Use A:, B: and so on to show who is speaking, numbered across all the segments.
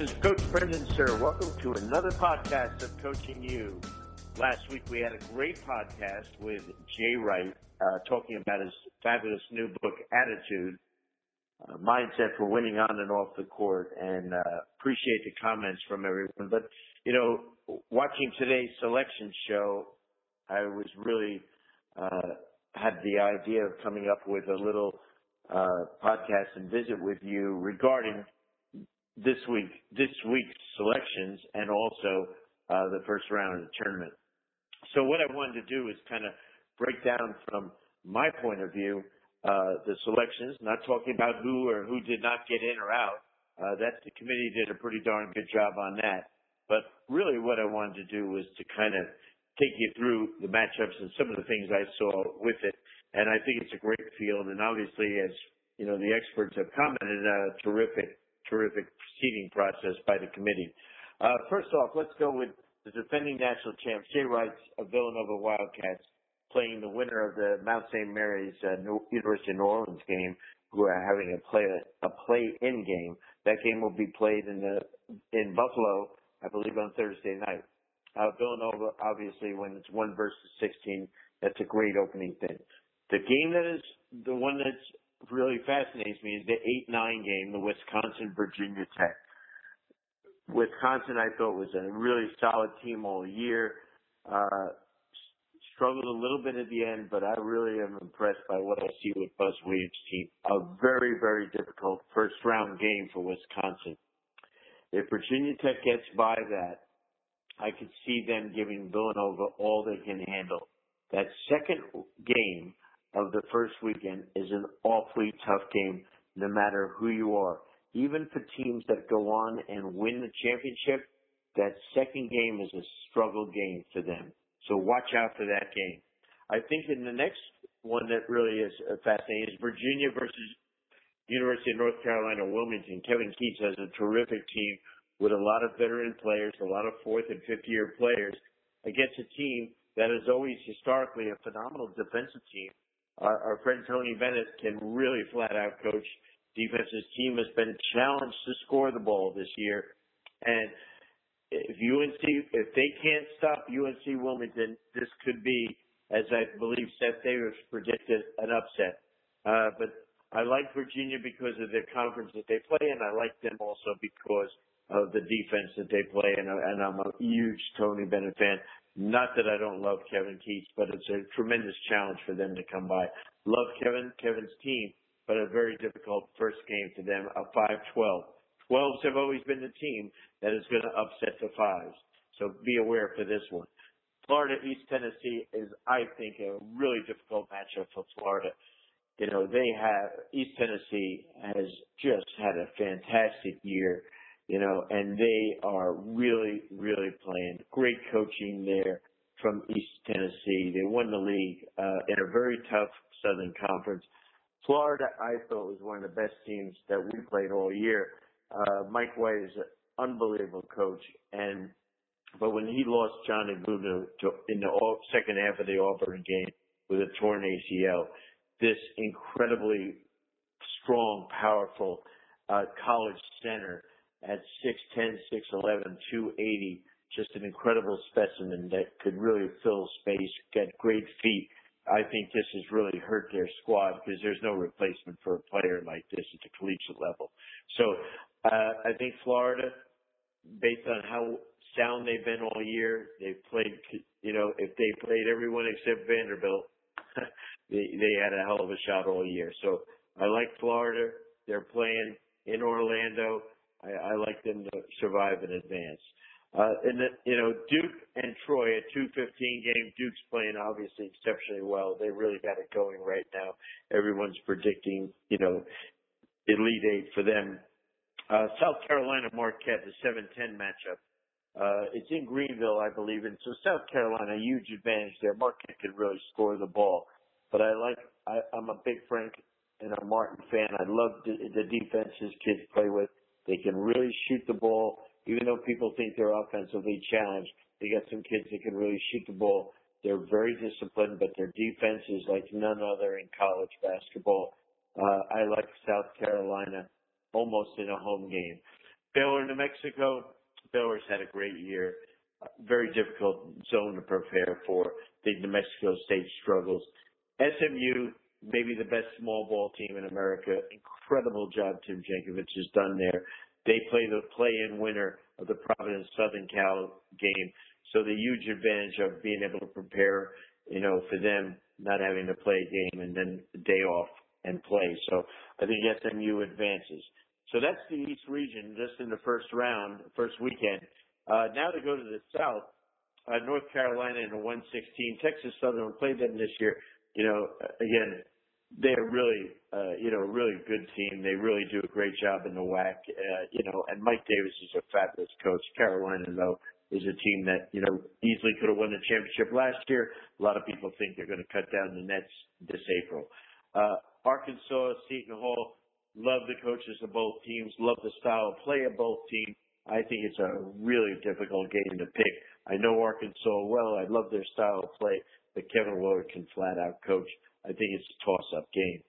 A: Is Coach Brendan Suhr. Welcome to another podcast of Coaching U. Last week we had a great podcast with Jay Wright uh, talking about his fabulous new book, Attitude, uh, Mindset for Winning on and Off the Court, and uh, appreciate the comments from everyone. But, you know, watching today's selection show, I was really uh, had the idea of coming up with a little uh, podcast and visit with you regarding this week, this week's selections and also uh, the first round of the tournament. So what I wanted to do is kind of break down from my point of view uh, the selections, not talking about who or who did not get in or out. Uh, that the committee did a pretty darn good job on that. But really, what I wanted to do was to kind of take you through the matchups and some of the things I saw with it. And I think it's a great field. And obviously, as you know, the experts have commented, a terrific, terrific seeding process by the committee. Uh, first off, let's go with the defending national champs, Jay Wright of Villanova Wildcats, playing the winner of the Mount St. Mary's uh, New, University of New Orleans game, who are having a play a play-in game. That game will be played in the in Buffalo, I believe, on Thursday night. Uh, Villanova, obviously, when it's one versus 16, that's a great opening thing. The game that is the one that's really fascinates me is the 8-9 game, the Wisconsin Virginia Tech. Wisconsin, I thought was a really solid team all year. Uh, struggled a little bit at the end, but I really am impressed by what I see with Buzz Williams' team. A very, very difficult first round game for Wisconsin. If Virginia Tech gets by that, I could see them giving Villanova all they can handle. That second game of the first weekend is an awfully tough game, no matter who you are. Even for teams that go on and win the championship, that second game is a struggle game for them. So watch out for that game. I think in the next one that really is uh, fascinating is Virginia versus University of North Carolina Wilmington. Kevin Keatts has a terrific team with a lot of veteran players, a lot of fourth and fifth year players against a team that is always historically a phenomenal defensive team. Our, our friend Tony Bennett can really flat out coach defenses. Team has been challenged to score the ball this year. And if UNC, if they can't stop UNC Wilmington, this could be, as I believe Seth Davis predicted, an upset. Uh, but I like Virginia because of the conference that they play, and I like them also because of the defense that they play, and, and I'm a huge Tony Bennett fan. Not that I don't love Kevin Keatts, but it's a tremendous challenge for them to come by. Love Kevin, Kevin's team, but a very difficult first game for them, a 5-12. 12s have always been the team that is going to upset the fives. So be aware for this one. Florida East Tennessee is, I think, a really difficult matchup for Florida. You know, they have, East Tennessee has just had a fantastic year you know, and they are really, really playing. Great coaching there from East Tennessee. They won the league uh, in a very tough Southern Conference. Florida, I thought, was one of the best teams that we played all year. Uh, Mike White is an unbelievable coach, and but when he lost Johnny to, in the all, second half of the Auburn game with a torn ACL, this incredibly strong, powerful uh, college center at 6'10", 6'11", 280, just an incredible specimen that could really fill space, get great feet. I think this has really hurt their squad because there's no replacement for a player like this at the collegiate level. So uh, I think Florida, based on how sound they've been all year, they've played. You know, if they played everyone except Vanderbilt, they they had a hell of a shot all year. So I like Florida. They're playing in Orlando. I, I like them to survive and advance. Uh, and then, you know, Duke and Troy, a 215 game. Duke's playing obviously exceptionally well. They really got it going right now. Everyone's predicting, you know, Elite Eight for them. Uh, South Carolina Marquette, the 7-10 matchup. Uh, it's in Greenville, I believe, and so South Carolina, huge advantage there. Marquette can really score the ball, but I like, I, I'm a big Frank and a Martin fan. I love the, the defense his kids play with. They can really shoot the ball, even though people think they're offensively challenged. They got some kids that can really shoot the ball. They're very disciplined, but their defense is like none other in college basketball. Uh, I like South Carolina almost in a home game. Baylor, New Mexico. Baylor's had a great year. Very difficult zone to prepare for. The New Mexico State struggles. SMU, maybe the best small ball team in America. Incredible job Tim Jankovich has done there. They play the play-in winner of the Providence Southern Cal game. So the huge advantage of being able to prepare, you know, for them not having to play a game and then the day off and play. So I think SMU advances. So that's the East region just in the first round, first weekend. Uh, now to go to the South, uh, North Carolina in the 116. Texas Southern played them this year. You know, again, they're really, uh, you know, a really good team. They really do a great job in the WAC. Uh, you know, and Mike Davis is a fabulous coach. Carolina, though, is a team that, you know, easily could have won the championship last year. A lot of people think they're going to cut down the nets this April. Uh, Arkansas, Seton Hall, love the coaches of both teams, love the style of play of both teams. I think it's a really difficult game to pick. I know Arkansas well. I love their style of play, but Kevin Willard can flat out coach. I think it's a toss-up game.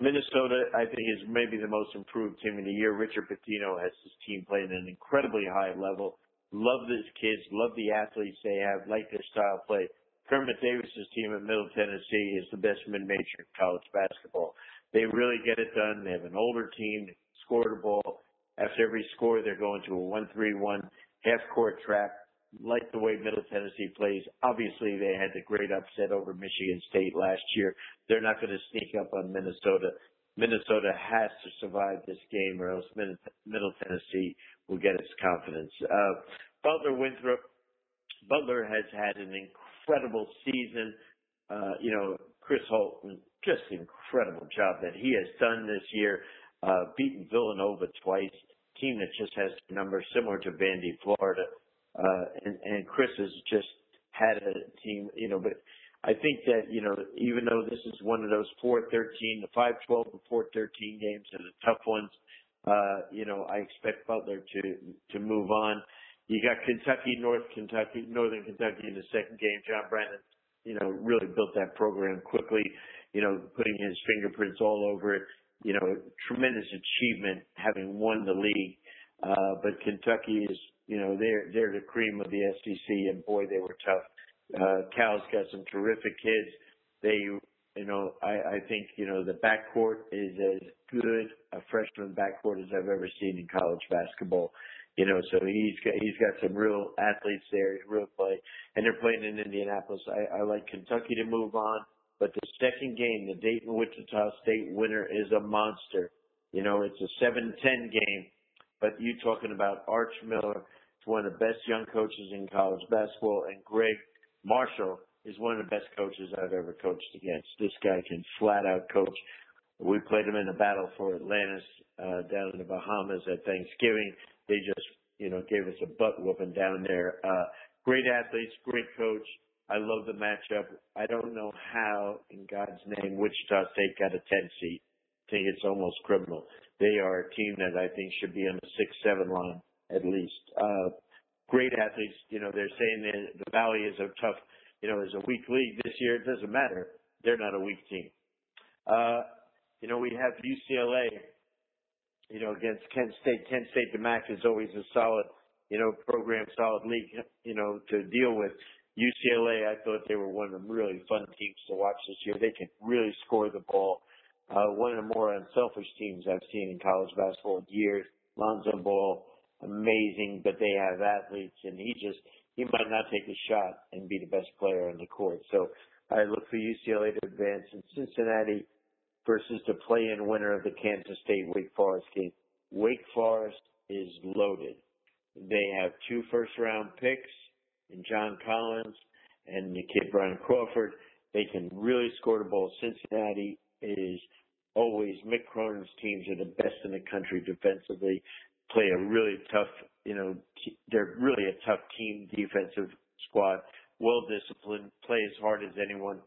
A: Minnesota, I think, is maybe the most improved team in the year. Richard Pitino has his team playing at an incredibly high level. Love these kids, love the athletes they have, like their style of play. Kermit Davis's team at Middle Tennessee is the best mid-major in college basketball. They really get it done. They have an older team, score the ball. After every score, they're going to a one-three-one half-court trap like the way Middle Tennessee plays. Obviously, they had the great upset over Michigan State last year. They're not going to sneak up on Minnesota. Minnesota has to survive this game or else Middle Tennessee will get its confidence. Uh, Butler Winthrop, Butler has had an incredible season. Uh, you know, Chris Holt, just incredible job that he has done this year, uh, beaten Villanova twice, team that just has numbers similar to Vandy, Florida. Uh, and, and Chris has just had a team, you know, but I think that, you know, even though this is one of those 413, the 512 and 413 games are the tough ones, uh, you know, I expect Butler to, to move on. You got Kentucky, North Kentucky, Northern Kentucky in the second game. John Brannen, you know, really built that program quickly, you know, putting his fingerprints all over it. You know, tremendous achievement having won the league. Uh, but Kentucky is you know, they're they're the cream of the SEC, and boy, they were tough. Uh, Cal's got some terrific kids. They, you know, I, I think you know the backcourt is as good a freshman backcourt as I've ever seen in college basketball. You know, so he's got he's got some real athletes there, real play, and they're playing in Indianapolis. I, I like Kentucky to move on, but the second game, the Dayton Wichita State winner is a monster. You know, it's a 7-10 game but you talking about Arch Miller, one of the best young coaches in college basketball, and Gregg Marshall is one of the best coaches I've ever coached against. This guy can flat out coach. We played him in a battle for Atlantis uh, down in the Bahamas at Thanksgiving. They just, you know, gave us a butt whooping down there. Uh, great athletes, great coach. I love the matchup. I don't know how, in God's name, Wichita State got a 10 seat. I think it's almost criminal they are a team that I think should be on the six seven line at least. Uh, great athletes. You know, they're saying the Valley is a tough, you know, is a weak league this year. It doesn't matter. They're not a weak team. Uh, you know, we have UCLA, you know, against Kent State. Kent State, the MAC is always a solid, you know, program, solid league, you know, to deal with. UCLA, I thought they were one of the really fun teams to watch this year. They can really score the ball uh, one of the more unselfish teams I've seen in college basketball in years. Lonzo Ball, amazing, but they have athletes, and he just he might not take a shot and be the best player on the court. So I look for UCLA to advance in Cincinnati versus the play-in winner of the Kansas State Wake Forest game. Wake Forest is loaded. They have two first-round picks in John Collins and the kid Bryant Crawford. They can really score the ball. Cincinnati is always Mick Cronin's teams are the best in the country defensively. Play a really tough, you know, they're really a tough team defensive squad. Well disciplined, play as hard as anyone.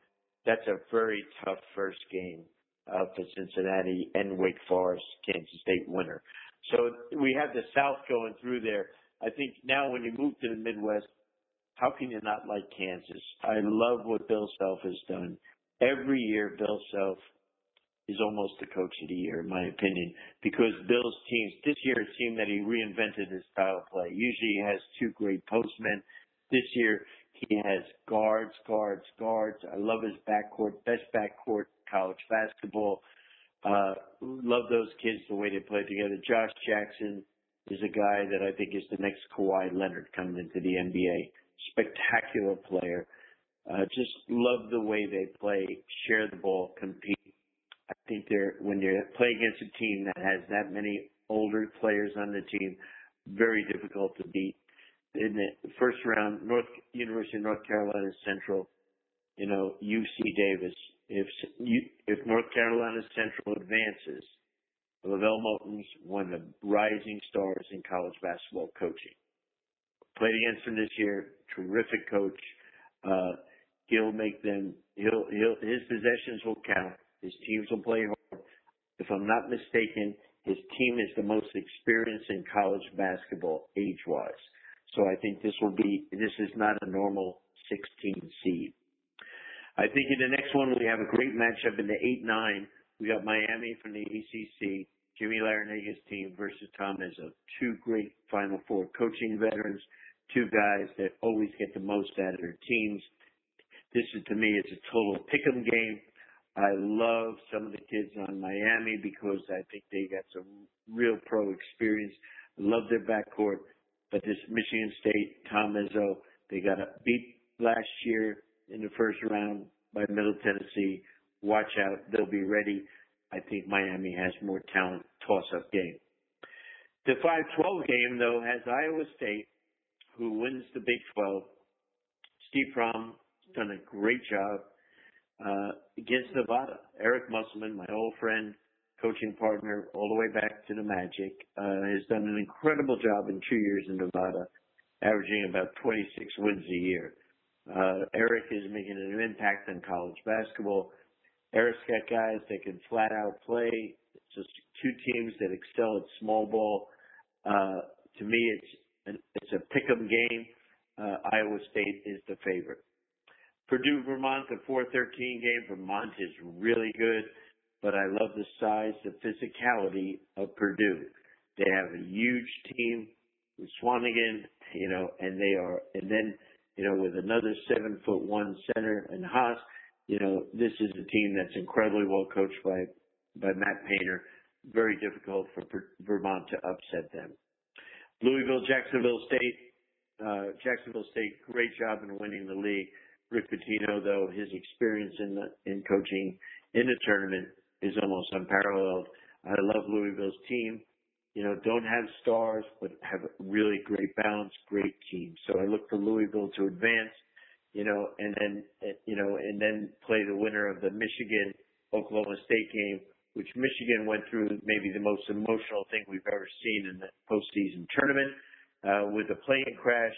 A: That's a very tough first game uh, for Cincinnati and Wake Forest, Kansas State winner. So we have the South going through there. I think now when you move to the Midwest, how can you not like Kansas? I love what Bill Self has done. Every year, Bill Self is almost the coach of the year, in my opinion, because Bill's teams, this year it seemed that he reinvented his style of play. Usually he has two great postmen. This year he has guards, guards, guards. I love his backcourt, best backcourt college basketball. Uh, love those kids, the way they play together. Josh Jackson is a guy that I think is the next Kawhi Leonard coming into the NBA. Spectacular player. Uh, just love the way they play, share the ball, compete. Playing against a team that has that many older players on the team, very difficult to beat. In the first round, North University of North Carolina Central, you know, UC Davis. If if North Carolina Central advances, LeVelle Moton's one of the rising stars in college basketball coaching. Played against him this year, terrific coach. Uh, he'll make them. He'll he'll his possessions will count. His teams will play hard. If I'm not mistaken, his team is the most experienced in college basketball age wise. So I think this will be this is not a normal 16 seed. I think in the next one we have a great matchup in the eight nine. We got Miami from the ACC, Jimmy Larranaga's team versus Tom Izzo. Two great Final Four coaching veterans, two guys that always get the most out of their teams. This is to me it's a total pick'em game. I love some of the kids on Miami because I think they got some real pro experience. Love their backcourt, but this Michigan State Tom Izzo, they got a beat last year in the first round by Middle Tennessee. Watch out, they'll be ready. I think Miami has more talent. Toss-up game. The 5-12 game though has Iowa State, who wins the Big 12. Steve Prohm done a great job uh, against Nevada. Eric Musselman, my old friend, coaching partner, all the way back to the Magic, uh, has done an incredible job in two years in Nevada, averaging about 26 wins a year. Uh, Eric is making an impact on college basketball. Eric's got guys that can flat out play. It's just two teams that excel at small ball. Uh, to me, it's an, it's a pick'em game. Uh, Iowa State is the favorite. Purdue Vermont, the 413 game. Vermont is really good, but I love the size, the physicality of Purdue. They have a huge team with Swanigan, you know, and they are, and then, you know, with another seven foot one center and Haas, you know, this is a team that's incredibly well coached by, by Matt Painter. Very difficult for Vermont to upset them. Louisville, Jacksonville State, uh, Jacksonville State, great job in winning the league. Rick Pitino, though, his experience in the, in coaching in the tournament is almost unparalleled. I love Louisville's team. You know, don't have stars, but have really great balance, great team. So I look for Louisville to advance, you know, and then, you know, and then play the winner of the Michigan Oklahoma State game, which Michigan went through maybe the most emotional thing we've ever seen in the postseason tournament, uh, with a plane crash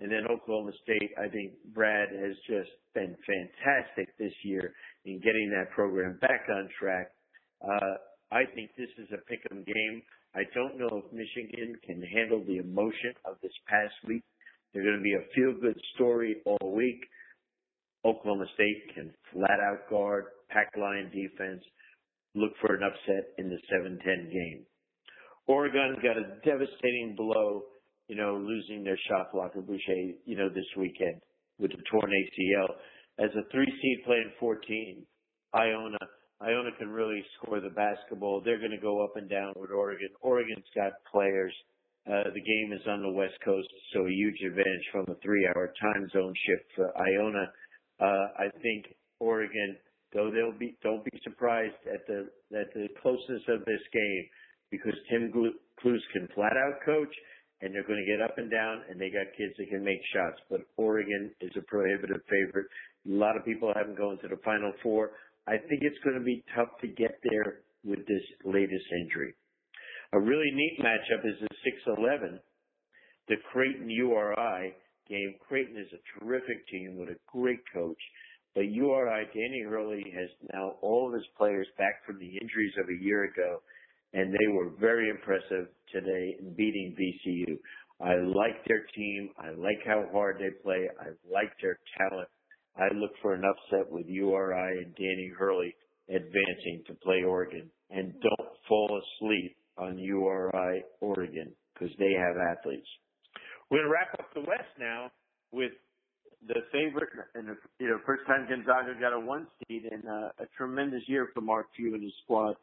A: and then Oklahoma State, I think Brad has just been fantastic this year in getting that program back on track. Uh, I think this is a pick 'em game. I don't know if Michigan can handle the emotion of this past week. They're going to be a feel good story all week. Oklahoma State can flat out guard, pack line defense, look for an upset in the 7-10 game. Oregon got a devastating blow you know, losing their shot blocker Boucher, you know, this weekend with the torn ACL. As a three seed playing 14, Iona, Iona can really score the basketball. They're going to go up and down with Oregon. Oregon's got players. Uh, the game is on the West Coast, so a huge advantage from a three-hour time zone shift for Iona. Uh, I think Oregon, though they'll be, don't be surprised at the at the closeness of this game, because Tim Cluess can flat out coach and they're going to get up and down, and they got kids that can make shots. But Oregon is a prohibitive favorite. A lot of people haven't gone to the Final Four. I think it's going to be tough to get there with this latest injury. A really neat matchup is the 6-11, the Creighton URI game. Creighton is a terrific team with a great coach. But URI, Danny Hurley has now all of his players back from the injuries of a year ago and they were very impressive today in beating VCU. I like their team. I like how hard they play. I like their talent. I look for an upset with URI and Danny Hurley advancing to play Oregon. And don't fall asleep on URI Oregon because they have athletes. We're going to wrap up the West now with the favorite and the, you know first time Gonzaga got a one seed and uh, a tremendous year for Mark Few and his squad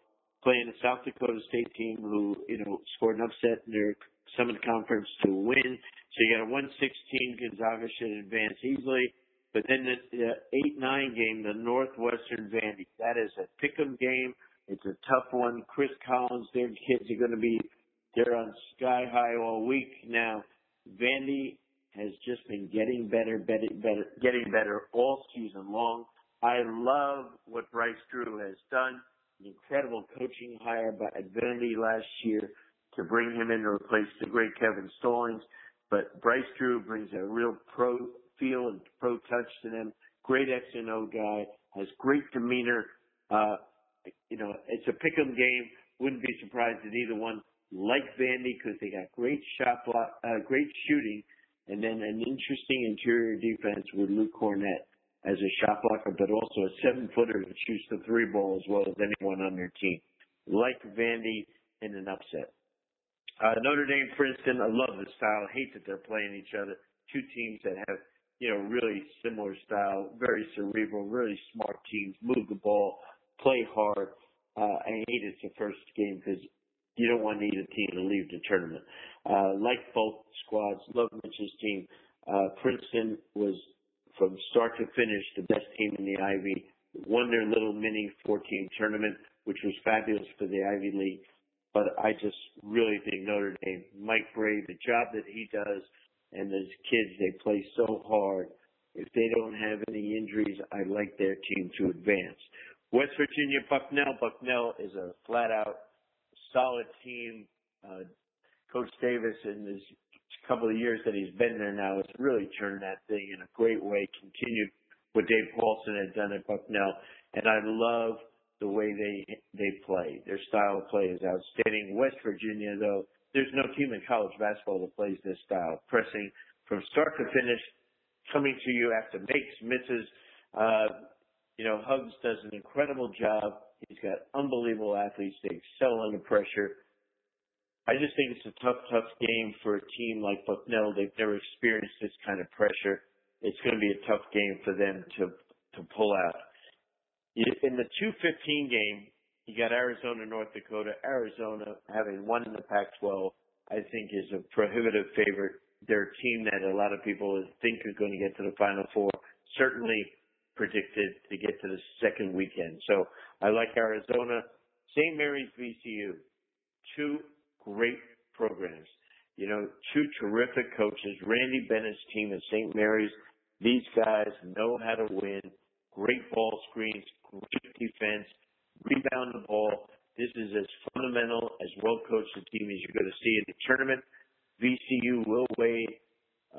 A: playing the South Dakota State team who you know scored an upset in their Summit Conference to win. So you got a 116 Gonzaga should advance easily. But then the, the 8-9 game, the Northwestern Vandy, that is a pick'em game. It's a tough one. Chris Collins, their kids are going to be, they're on sky high all week now. Vandy has just been getting better, better, better, getting better all season long. I love what Bryce Drew has done. An incredible coaching hire by Vandy last year to bring him in to replace the great Kevin Stallings. But Bryce Drew brings a real pro feel and pro touch to them. Great X and O guy, has great demeanor. Uh, you know, it's a pick'em game. Wouldn't be surprised if either one like Vandy because they got great shot block, uh, great shooting, and then an interesting interior defense with Luke Kornet as a shot blocker, but also a seven footer that shoots the three ball as well as anyone on their team. Like Vandy in an upset. Uh, Notre Dame, Princeton, I love the style. I hate that they're playing each other. Two teams that have, you know, really similar style, very cerebral, really smart teams, move the ball, play hard. Uh, I hate it's the first game because you don't want either team to leave the tournament. Uh, like both squads, love Mitch's team. Uh, Princeton was from start to finish the best team in the Ivy. Won their little mini 14 tournament, which was fabulous for the Ivy League. But I just really think Notre Dame, Mike Brey, the job that he does, and those kids, they play so hard. If they don't have any injuries, I like their team to advance. West Virginia, Bucknell. Bucknell is a flat out solid team. Uh, Coach Davis in his couple of years that he's been there now has really turned that thing in a great way, continued what Dave Paulsen had done at Bucknell. And I love the way they they play. Their style of play is outstanding. West Virginia, though, there's no team in college basketball that plays this style, pressing from start to finish, coming to you after makes, misses. Uh, you know, Hugs does an incredible job He's got unbelievable athletes. They excel under pressure. I just think it's a tough, tough game for a team like Bucknell. They've never experienced this kind of pressure. It's going to be a tough game for them to to pull out. In the 215 game, you got Arizona, North Dakota. Arizona, having won in the Pac-12, I think is a prohibitive favorite. They're a team that a lot of people think are going to get to the Final Four. Certainly predicted to get to the second weekend. So I like Arizona. St. Mary's VCU, two great programs. You know, two terrific coaches. Randy Bennett's team at St. Mary's. These guys know how to win. Great ball screens, great defense, rebound the ball. This is as fundamental, as well coached a team as you're going to see in the tournament. VCU Will Wade.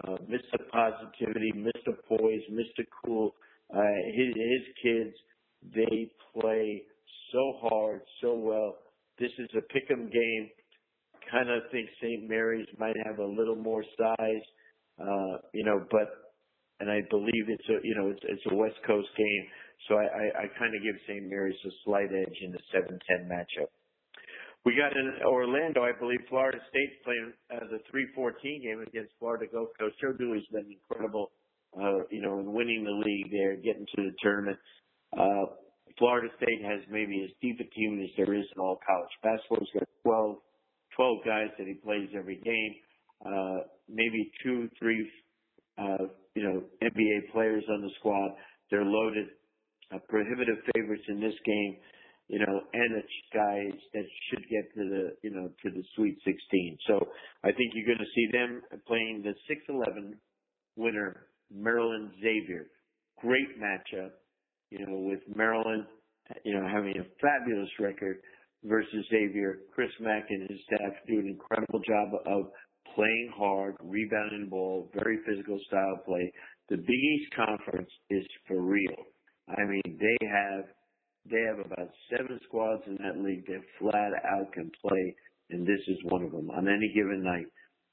A: Uh, Mr. Positivity, Mr. Poise, Mr. Cool, uh, his, his kids, they play so hard, so well. This is a pick 'em game. Kind of think St. Mary's might have a little more size, uh, you know, but and I believe it's a you know it's it's a West Coast game, so I I, I kind of give St. Mary's a slight edge in the 7-10 matchup. We got in Orlando, I believe Florida State's playing uh, the 3-14 game against Florida Gulf Coast. Joe Dooley's been incredible uh, you know, and winning the league there, getting to the tournament. Uh, Florida State has maybe as deep a team as there is in all college basketball. He's got 12, 12 guys that he plays every game. Uh, maybe two, three, uh, you know, NBA players on the squad. They're loaded, uh, prohibitive favorites in this game, you know, and it's guys that should get to the, you know, to the Sweet 16. So I think you're going to see them playing the 6-11 winner Maryland Xavier. Great matchup, you know, with Maryland, you know, having a fabulous record versus Xavier. Chris Mack and his staff do an incredible job of playing hard, rebounding the ball, very physical style play. The Big East Conference is for real. I mean, they have they have about seven squads in that league that flat out can play, and this is one of them on any given night.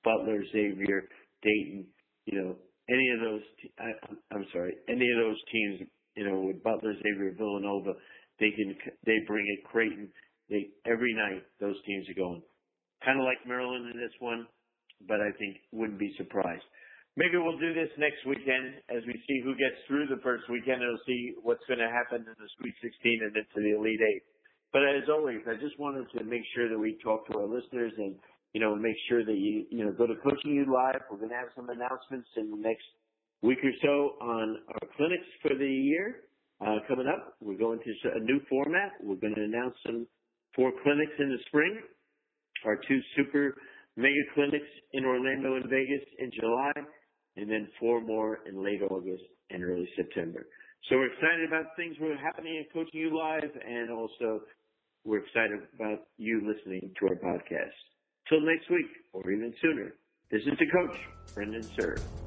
A: Butler, Xavier, Dayton, you know, any of those, I, I'm sorry, any of those teams, you know, with Butler, Xavier, Villanova, they can they bring it. Creighton, they every night those teams are going. Kind of like Maryland in this one, but I think wouldn't be surprised. Maybe we'll do this next weekend as we see who gets through the first weekend and we'll see what's going to happen in the Sweet 16 and into the Elite Eight. But as always, I just wanted to make sure that we talk to our listeners and, you know, make sure that you, you know, go to Coaching U Live. We're going to have some announcements in the next week or so on our clinics for the year uh, coming up. We're going to a new format. We're going to announce some four clinics in the spring. Our two super mega clinics in Orlando and Vegas in July, and then four more in late August and early September. So we're excited about things that are happening at Coaching U Live, and also we're excited about you listening to our podcast. Till next week, or even sooner, this is the coach, Brendan Suhr.